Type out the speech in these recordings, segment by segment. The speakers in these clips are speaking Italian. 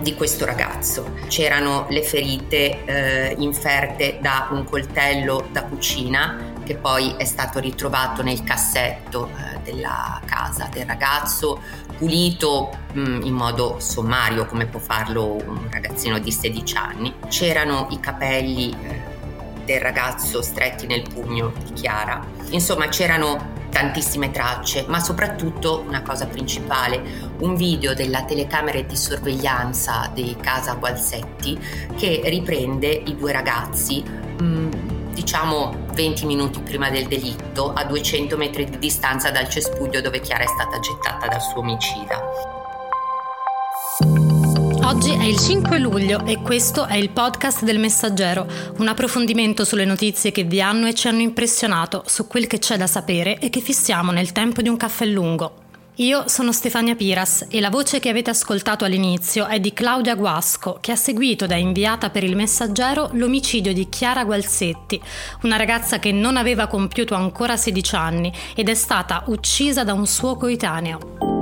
di questo ragazzo. C'erano le ferite eh, inferte da un coltello da cucina che poi è stato ritrovato nel cassetto eh, della casa del ragazzo, pulito mh, mm, in modo sommario come può farlo un ragazzino di 16 anni. C'erano i capelli eh, del ragazzo stretti nel pugno di Chiara. Insomma, c'erano tantissime tracce, ma soprattutto una cosa principale, un video della telecamera di sorveglianza di casa Gualzetti che riprende i due ragazzi, mm, diciamo 20 minuti prima del delitto, a 200 metri di distanza dal cespuglio dove Chiara è stata gettata dal suo omicida. Oggi è il 5 luglio e questo è il podcast del Messaggero, un approfondimento sulle notizie che vi hanno e ci hanno impressionato, su quel che c'è da sapere e che fissiamo nel tempo di un caffè lungo. Io sono Stefania Piras e la voce che avete ascoltato all'inizio è di Claudia Guasco, che ha seguito da inviata per il Messaggero l'omicidio di Chiara Gualzetti, una ragazza che non aveva compiuto ancora 16 anni ed è stata uccisa da un suo coetaneo.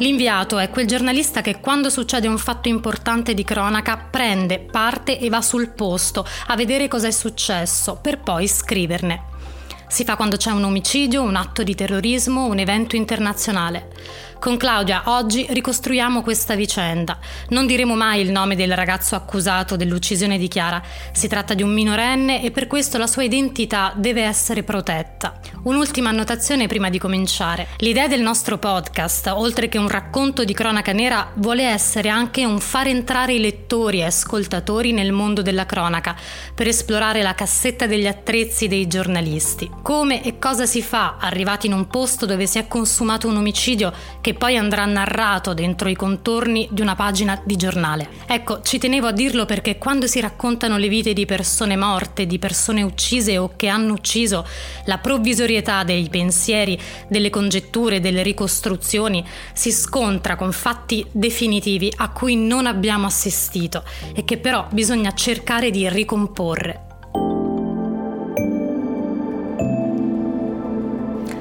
L'inviato è quel giornalista che quando succede un fatto importante di cronaca prende, parte e va sul posto a vedere cosa è successo per poi scriverne. Si fa quando c'è un omicidio, un atto di terrorismo, un evento internazionale. Con Claudia oggi ricostruiamo questa vicenda. Non diremo mai il nome del ragazzo accusato dell'uccisione di Chiara. Si tratta di un minorenne e per questo la sua identità deve essere protetta. Un'ultima annotazione prima di cominciare. L'idea del nostro podcast, oltre che un racconto di cronaca nera, vuole essere anche un far entrare i lettori e ascoltatori nel mondo della cronaca, per esplorare la cassetta degli attrezzi dei giornalisti. Come e cosa si fa arrivati in un posto dove si è consumato un omicidio che che poi andrà narrato dentro i contorni di una pagina di giornale. Ecco, ci tenevo a dirlo perché quando si raccontano le vite di persone morte, di persone uccise o che hanno ucciso, la provvisorietà dei pensieri, delle congetture, delle ricostruzioni si scontra con fatti definitivi a cui non abbiamo assistito e che però bisogna cercare di ricomporre.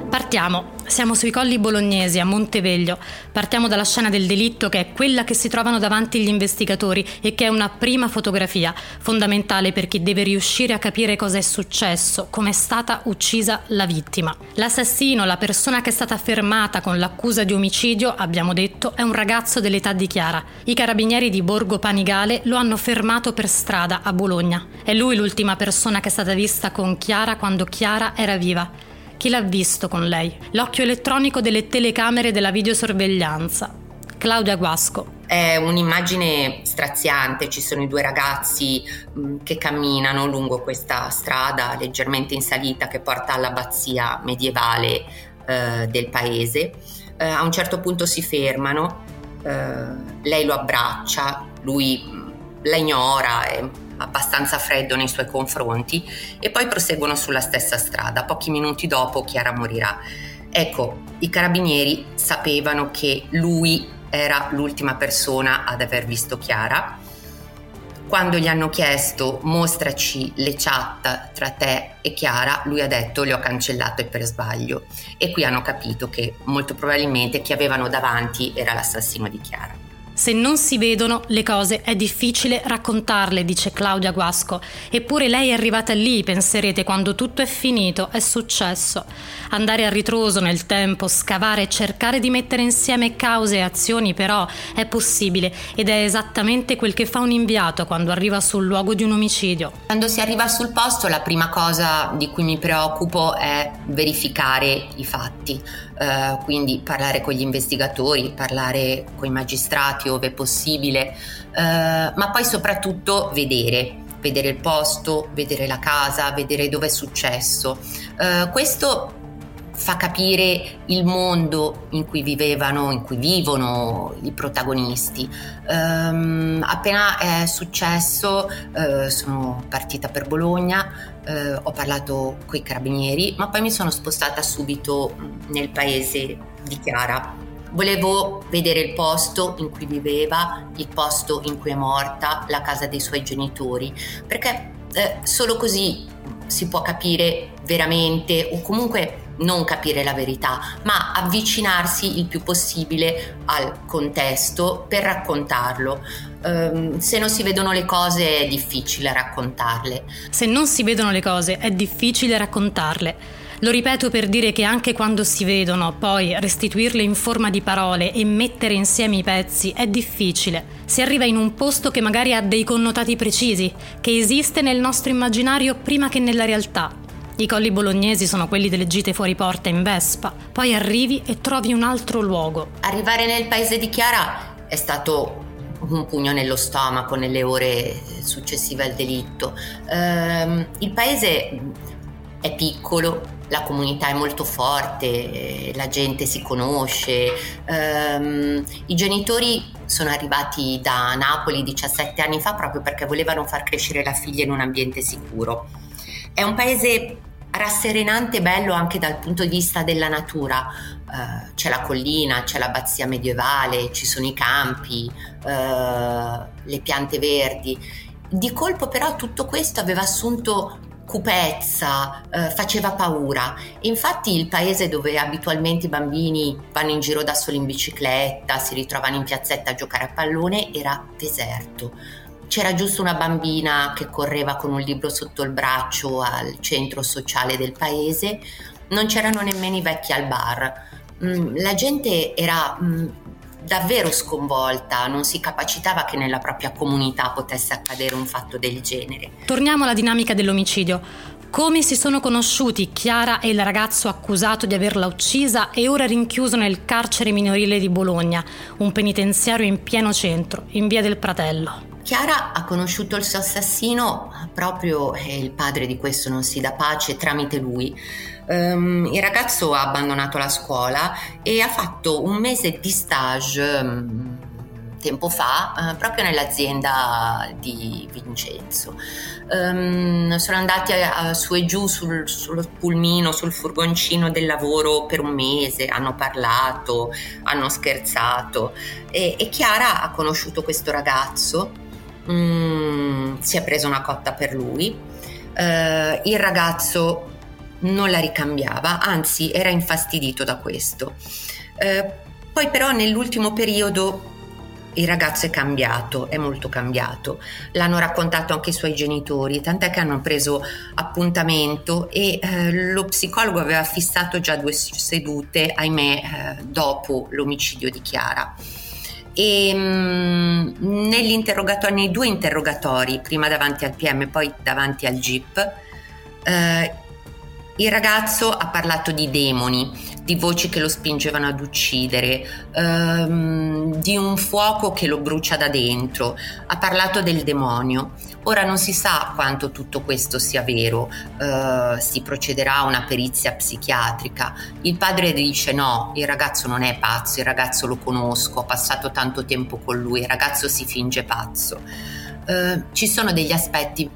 Partiamo. Siamo sui colli bolognesi, a Monteveglio. Partiamo dalla scena del delitto, che è quella che si trovano davanti gli investigatori e che è una prima fotografia, fondamentale per chi deve riuscire a capire cosa è successo, come è stata uccisa la vittima. L'assassino, la persona che è stata fermata con l'accusa di omicidio, abbiamo detto, è un ragazzo dell'età di Chiara. I carabinieri di Borgo Panigale lo hanno fermato per strada a Bologna. È lui l'ultima persona che è stata vista con Chiara quando Chiara era viva. Chi l'ha visto con lei? L'occhio elettronico delle telecamere della videosorveglianza. Claudia Guasco. È un'immagine straziante, ci sono i due ragazzi mm, che camminano lungo questa strada leggermente in salita che porta all'abbazia medievale eh, del paese. Eh, a un certo punto si fermano, eh, lei lo abbraccia, lui mm, la ignora, è abbastanza freddo nei suoi confronti e poi proseguono sulla stessa strada. Pochi minuti dopo Chiara morirà. Ecco, i carabinieri sapevano che lui era l'ultima persona ad aver visto Chiara. Quando gli hanno chiesto mostraci le chat tra te e Chiara, lui ha detto le ho cancellate per sbaglio e qui hanno capito che molto probabilmente chi avevano davanti era l'assassino di Chiara. Se non si vedono le cose è difficile raccontarle, dice Claudia Guasco. Eppure lei è arrivata lì, penserete, quando tutto è finito, è successo. Andare a ritroso nel tempo, scavare cercare di mettere insieme cause e azioni però è possibile ed è esattamente quel che fa un inviato quando arriva sul luogo di un omicidio. Quando si arriva sul posto la prima cosa di cui mi preoccupo è verificare i fatti, uh, quindi parlare con gli investigatori, parlare con i magistrati ove possibile, uh, ma poi soprattutto vedere vedere il posto, vedere la casa, vedere dove è successo. Uh, questo fa capire il mondo in cui vivevano, in cui vivono i protagonisti. Um, appena è successo uh, sono partita per Bologna, uh, ho parlato con i carabinieri, ma poi mi sono spostata subito nel paese di Chiara. Volevo vedere il posto in cui viveva, il posto in cui è morta, la casa dei suoi genitori, perché eh, solo così si può capire veramente o comunque non capire la verità, ma avvicinarsi il più possibile al contesto per raccontarlo. Um, se non si vedono le cose è difficile raccontarle. Se non si vedono le cose è difficile raccontarle. Lo ripeto per dire che anche quando si vedono, poi restituirle in forma di parole e mettere insieme i pezzi è difficile. Si arriva in un posto che magari ha dei connotati precisi, che esiste nel nostro immaginario prima che nella realtà. I colli bolognesi sono quelli delle gite fuori porta in Vespa, poi arrivi e trovi un altro luogo. Arrivare nel paese di Chiara è stato un pugno nello stomaco nelle ore successive al delitto. Um, il paese è piccolo, la comunità è molto forte, la gente si conosce. Um, I genitori sono arrivati da Napoli 17 anni fa proprio perché volevano far crescere la figlia in un ambiente sicuro. È un paese rasserenante e bello anche dal punto di vista della natura. Uh, c'è la collina, c'è l'abbazia medievale, ci sono i campi, uh, le piante verdi. Di colpo però tutto questo aveva assunto cupezza, uh, faceva paura. Infatti il paese dove abitualmente i bambini vanno in giro da soli in bicicletta, si ritrovano in piazzetta a giocare a pallone, era deserto c'era giusto una bambina che correva con un libro sotto il braccio al centro sociale del paese, non c'erano nemmeno i vecchi al bar. Mm, la gente era mm, davvero sconvolta, non si capacitava che nella propria comunità potesse accadere un fatto del genere. Torniamo alla dinamica dell'omicidio. Come si sono conosciuti Chiara e il ragazzo accusato di averla uccisa e ora rinchiuso nel carcere minorile di Bologna, un penitenziario in pieno centro, in via del Pratello? Chiara ha conosciuto il suo assassino proprio, e il padre di questo non si dà pace, tramite lui. Um, il ragazzo ha abbandonato la scuola e ha fatto un mese di stage um, tempo fa uh, proprio nell'azienda di Vincenzo. Um, sono andati a, a, su e giù sul, sullo pulmino, sul furgoncino del lavoro per un mese, hanno parlato, hanno scherzato e, e Chiara ha conosciuto questo ragazzo mm, si è presa una cotta per lui, uh, il ragazzo non la ricambiava, anzi era infastidito da questo. Uh, poi però nell'ultimo periodo il ragazzo è cambiato, è molto cambiato. L'hanno raccontato anche i suoi genitori, tant'è che hanno preso appuntamento e eh, lo psicologo aveva fissato già due sedute, ahimè, eh, dopo l'omicidio di Chiara e mh, nell'interrogatorio, nei due interrogatori, prima davanti al PM e poi davanti al GIP, eh, il ragazzo ha parlato di demoni, di voci che lo spingevano ad uccidere, ehm, di un fuoco che lo brucia da dentro, ha parlato del demonio. Ora non si sa quanto tutto questo sia vero, eh, si procederà a una perizia psichiatrica. Il padre dice no, il ragazzo non è pazzo, il ragazzo lo conosco, ho passato tanto tempo con lui, il ragazzo si finge pazzo. Eh, ci sono degli aspetti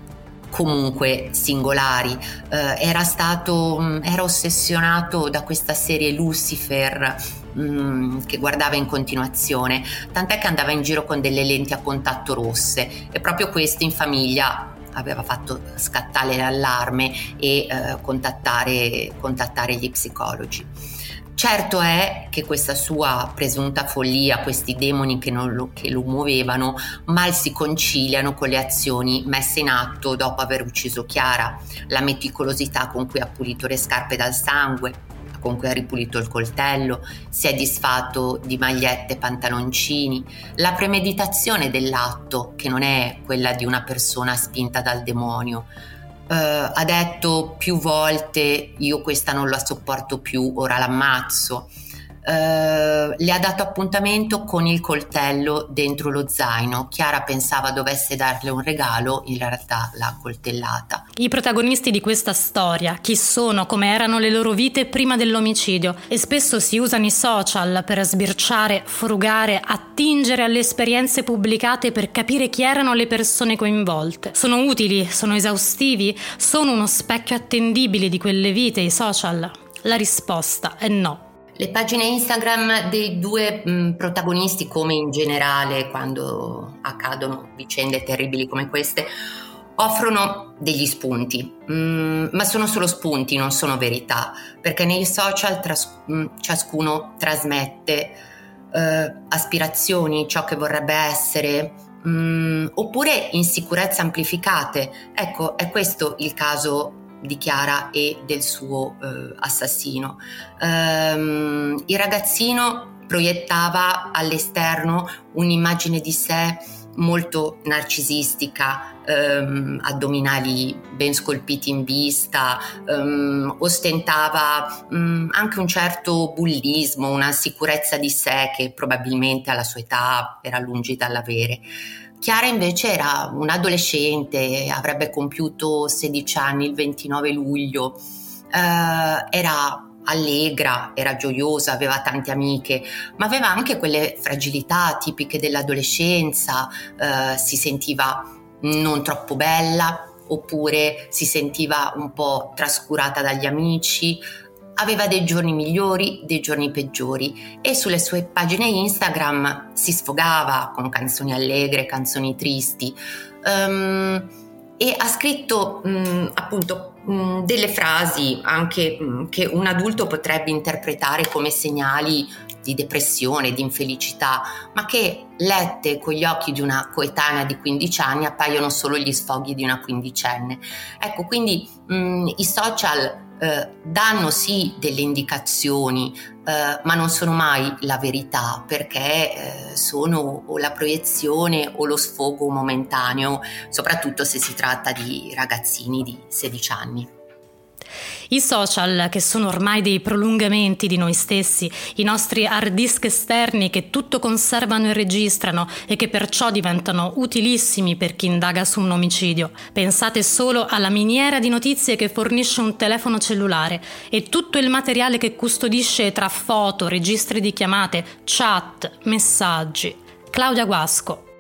comunque singolari. Eh, era stato, mm, era ossessionato da questa serie Lucifer mm, che guardava in continuazione, tant'è che andava in giro con delle lenti a contatto rosse e proprio questo in famiglia aveva fatto scattare l'allarme e eh, contattare, contattare gli psicologi. Certo è che questa sua presunta follia, questi demoni che, lo, che, lo, muovevano, mal si conciliano con le azioni messe in atto dopo aver ucciso Chiara, la meticolosità con cui ha pulito le scarpe dal sangue, con cui ha ripulito il coltello, si è disfatto di magliette e pantaloncini, la premeditazione dell'atto, che non è quella di una persona spinta dal demonio. Uh, ha detto più volte io questa non la sopporto più, ora l'ammazzo. Uh, le ha dato appuntamento con il coltello dentro lo zaino. Chiara pensava dovesse darle un regalo, in realtà l'ha coltellata. I protagonisti di questa storia, chi sono, come erano le loro vite prima dell'omicidio e spesso si usano i social per sbirciare, frugare, attingere alle esperienze pubblicate per capire chi erano le persone coinvolte. Sono utili, sono esaustivi, sono uno specchio attendibile di quelle vite i social? La risposta è no. Le pagine Instagram dei due mh, protagonisti, come in generale quando accadono vicende terribili come queste, offrono degli spunti, mh, ma sono solo spunti, non sono verità, perché nei social tras- mh, ciascuno trasmette eh, aspirazioni, ciò che vorrebbe essere, oppure insicurezze amplificate. Ecco, è questo il caso di Chiara e del suo eh, assassino. Um, il ragazzino proiettava all'esterno un'immagine di sé molto narcisistica, um, addominali ben scolpiti in vista, um, ostentava um, anche un certo bullismo, una sicurezza di sé che probabilmente alla sua età era lungi dall'avere. Chiara invece era un'adolescente, avrebbe compiuto 16 anni il 29 luglio, eh, era allegra, era gioiosa, aveva tante amiche, ma aveva anche quelle fragilità tipiche dell'adolescenza, eh, si sentiva non troppo bella oppure si sentiva un po' trascurata dagli amici, Aveva dei giorni migliori, dei giorni peggiori e sulle sue pagine Instagram si sfogava con canzoni allegre, canzoni tristi um, e ha scritto um, appunto um, delle frasi anche che un adulto potrebbe interpretare come segnali di depressione, di infelicità, ma che lette con gli occhi di una coetanea di 15 anni appaiono solo gli sfoghi di una quindicenne. Ecco, quindi i social eh, danno sì delle indicazioni, eh, ma non sono mai la verità perché eh, sono o la proiezione o lo sfogo momentaneo, soprattutto se si tratta di ragazzini di 16 anni. I social, che sono ormai dei prolungamenti di noi stessi, i nostri hard disk esterni che tutto conservano e registrano e che perciò diventano utilissimi per chi indaga su un omicidio. Pensate solo alla miniera di notizie che fornisce un telefono cellulare e tutto il materiale che custodisce tra foto, registri di chiamate, chat, messaggi. Claudia Guasco,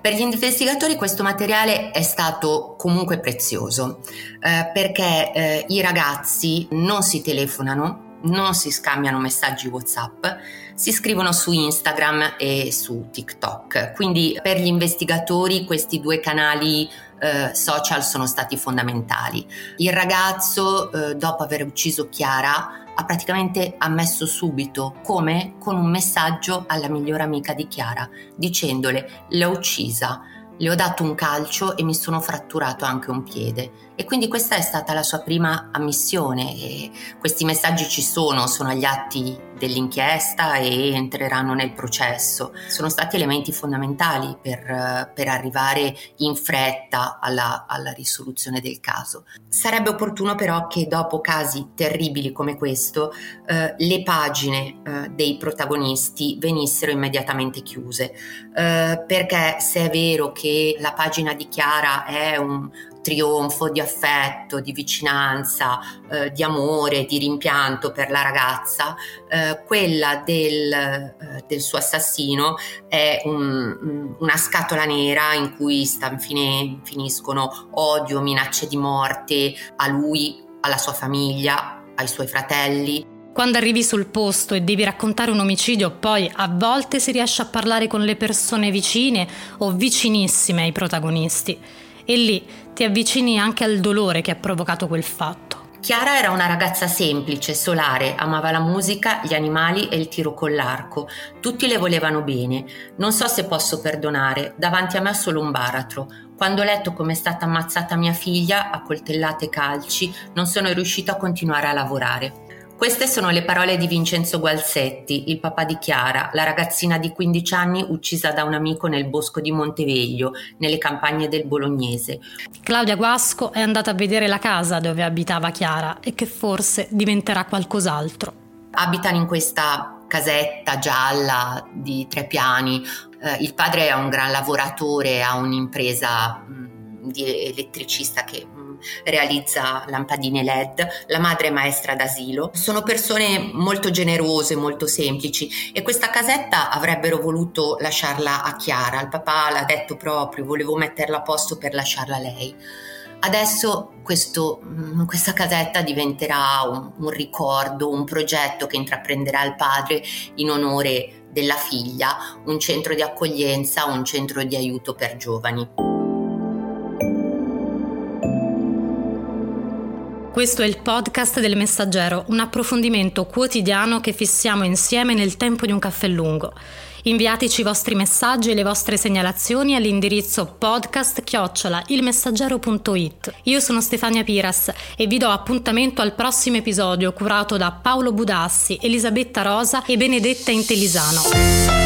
per gli investigatori questo materiale è stato comunque prezioso eh, perché eh, i ragazzi non si telefonano, non si scambiano messaggi WhatsApp, si scrivono su Instagram e su TikTok. Quindi per gli investigatori questi due canali eh, social sono stati fondamentali. Il ragazzo, eh, dopo aver ucciso Chiara, ha praticamente ammesso subito, come? Con un messaggio alla migliore amica di Chiara, dicendole l'ho uccisa, le ho dato un calcio e mi sono fratturato anche un piede. E quindi questa è stata la sua prima ammissione e questi messaggi ci sono, sono agli atti dell'inchiesta e entreranno nel processo. Sono stati elementi fondamentali per, per arrivare in fretta alla, alla, risoluzione del caso. Sarebbe opportuno però che dopo casi terribili come questo eh, le pagine eh, dei protagonisti venissero immediatamente chiuse, eh, perché se è vero che la pagina di Chiara è un trionfo di affetto, di vicinanza, eh, di amore, di rimpianto per la ragazza, eh, quella del, eh, del, suo assassino è un, una scatola nera in cui sta, fine, finiscono odio, minacce di morte a lui, alla sua famiglia, ai suoi fratelli. Quando arrivi sul posto e devi raccontare un omicidio, poi a volte si riesce a parlare con le persone vicine o vicinissime ai protagonisti e lì ti avvicini anche al dolore che ha provocato quel fatto. Chiara era una ragazza semplice, solare, amava la musica, gli animali e il tiro con l'arco. Tutti le volevano bene. Non so se posso perdonare, davanti a me solo un baratro. Quando ho letto come è stata ammazzata mia figlia, a coltellate e calci, non sono riuscita a continuare a lavorare. Queste sono le parole di Vincenzo Gualsetti, il papà di Chiara, la ragazzina di 15 anni uccisa da un amico nel bosco di Monteveglio, nelle campagne del Bolognese. Claudia Guasco è andata a vedere la casa dove abitava Chiara e che forse diventerà qualcos'altro. Abitano in questa casetta gialla di tre piani. Eh, il padre è un gran lavoratore, ha un'impresa mh, di elettricista che realizza lampadine LED, la madre è maestra d'asilo. Sono persone molto generose, molto semplici e questa casetta avrebbero voluto lasciarla a Chiara. Il papà l'ha detto proprio, volevo metterla a posto per lasciarla a lei. Adesso questo, mm, questa casetta diventerà un, un ricordo, un progetto che intraprenderà il padre in onore della figlia, un centro di accoglienza, un centro di aiuto per giovani. Questo è il podcast del Messaggero, un approfondimento quotidiano che fissiamo insieme nel tempo di un caffè lungo. Inviateci i vostri messaggi e le vostre segnalazioni all'indirizzo podcast ilmessaggero.it. Io sono Stefania Piras e vi do appuntamento al prossimo episodio curato da Paolo Budassi, Elisabetta Rosa e Benedetta Intellisano.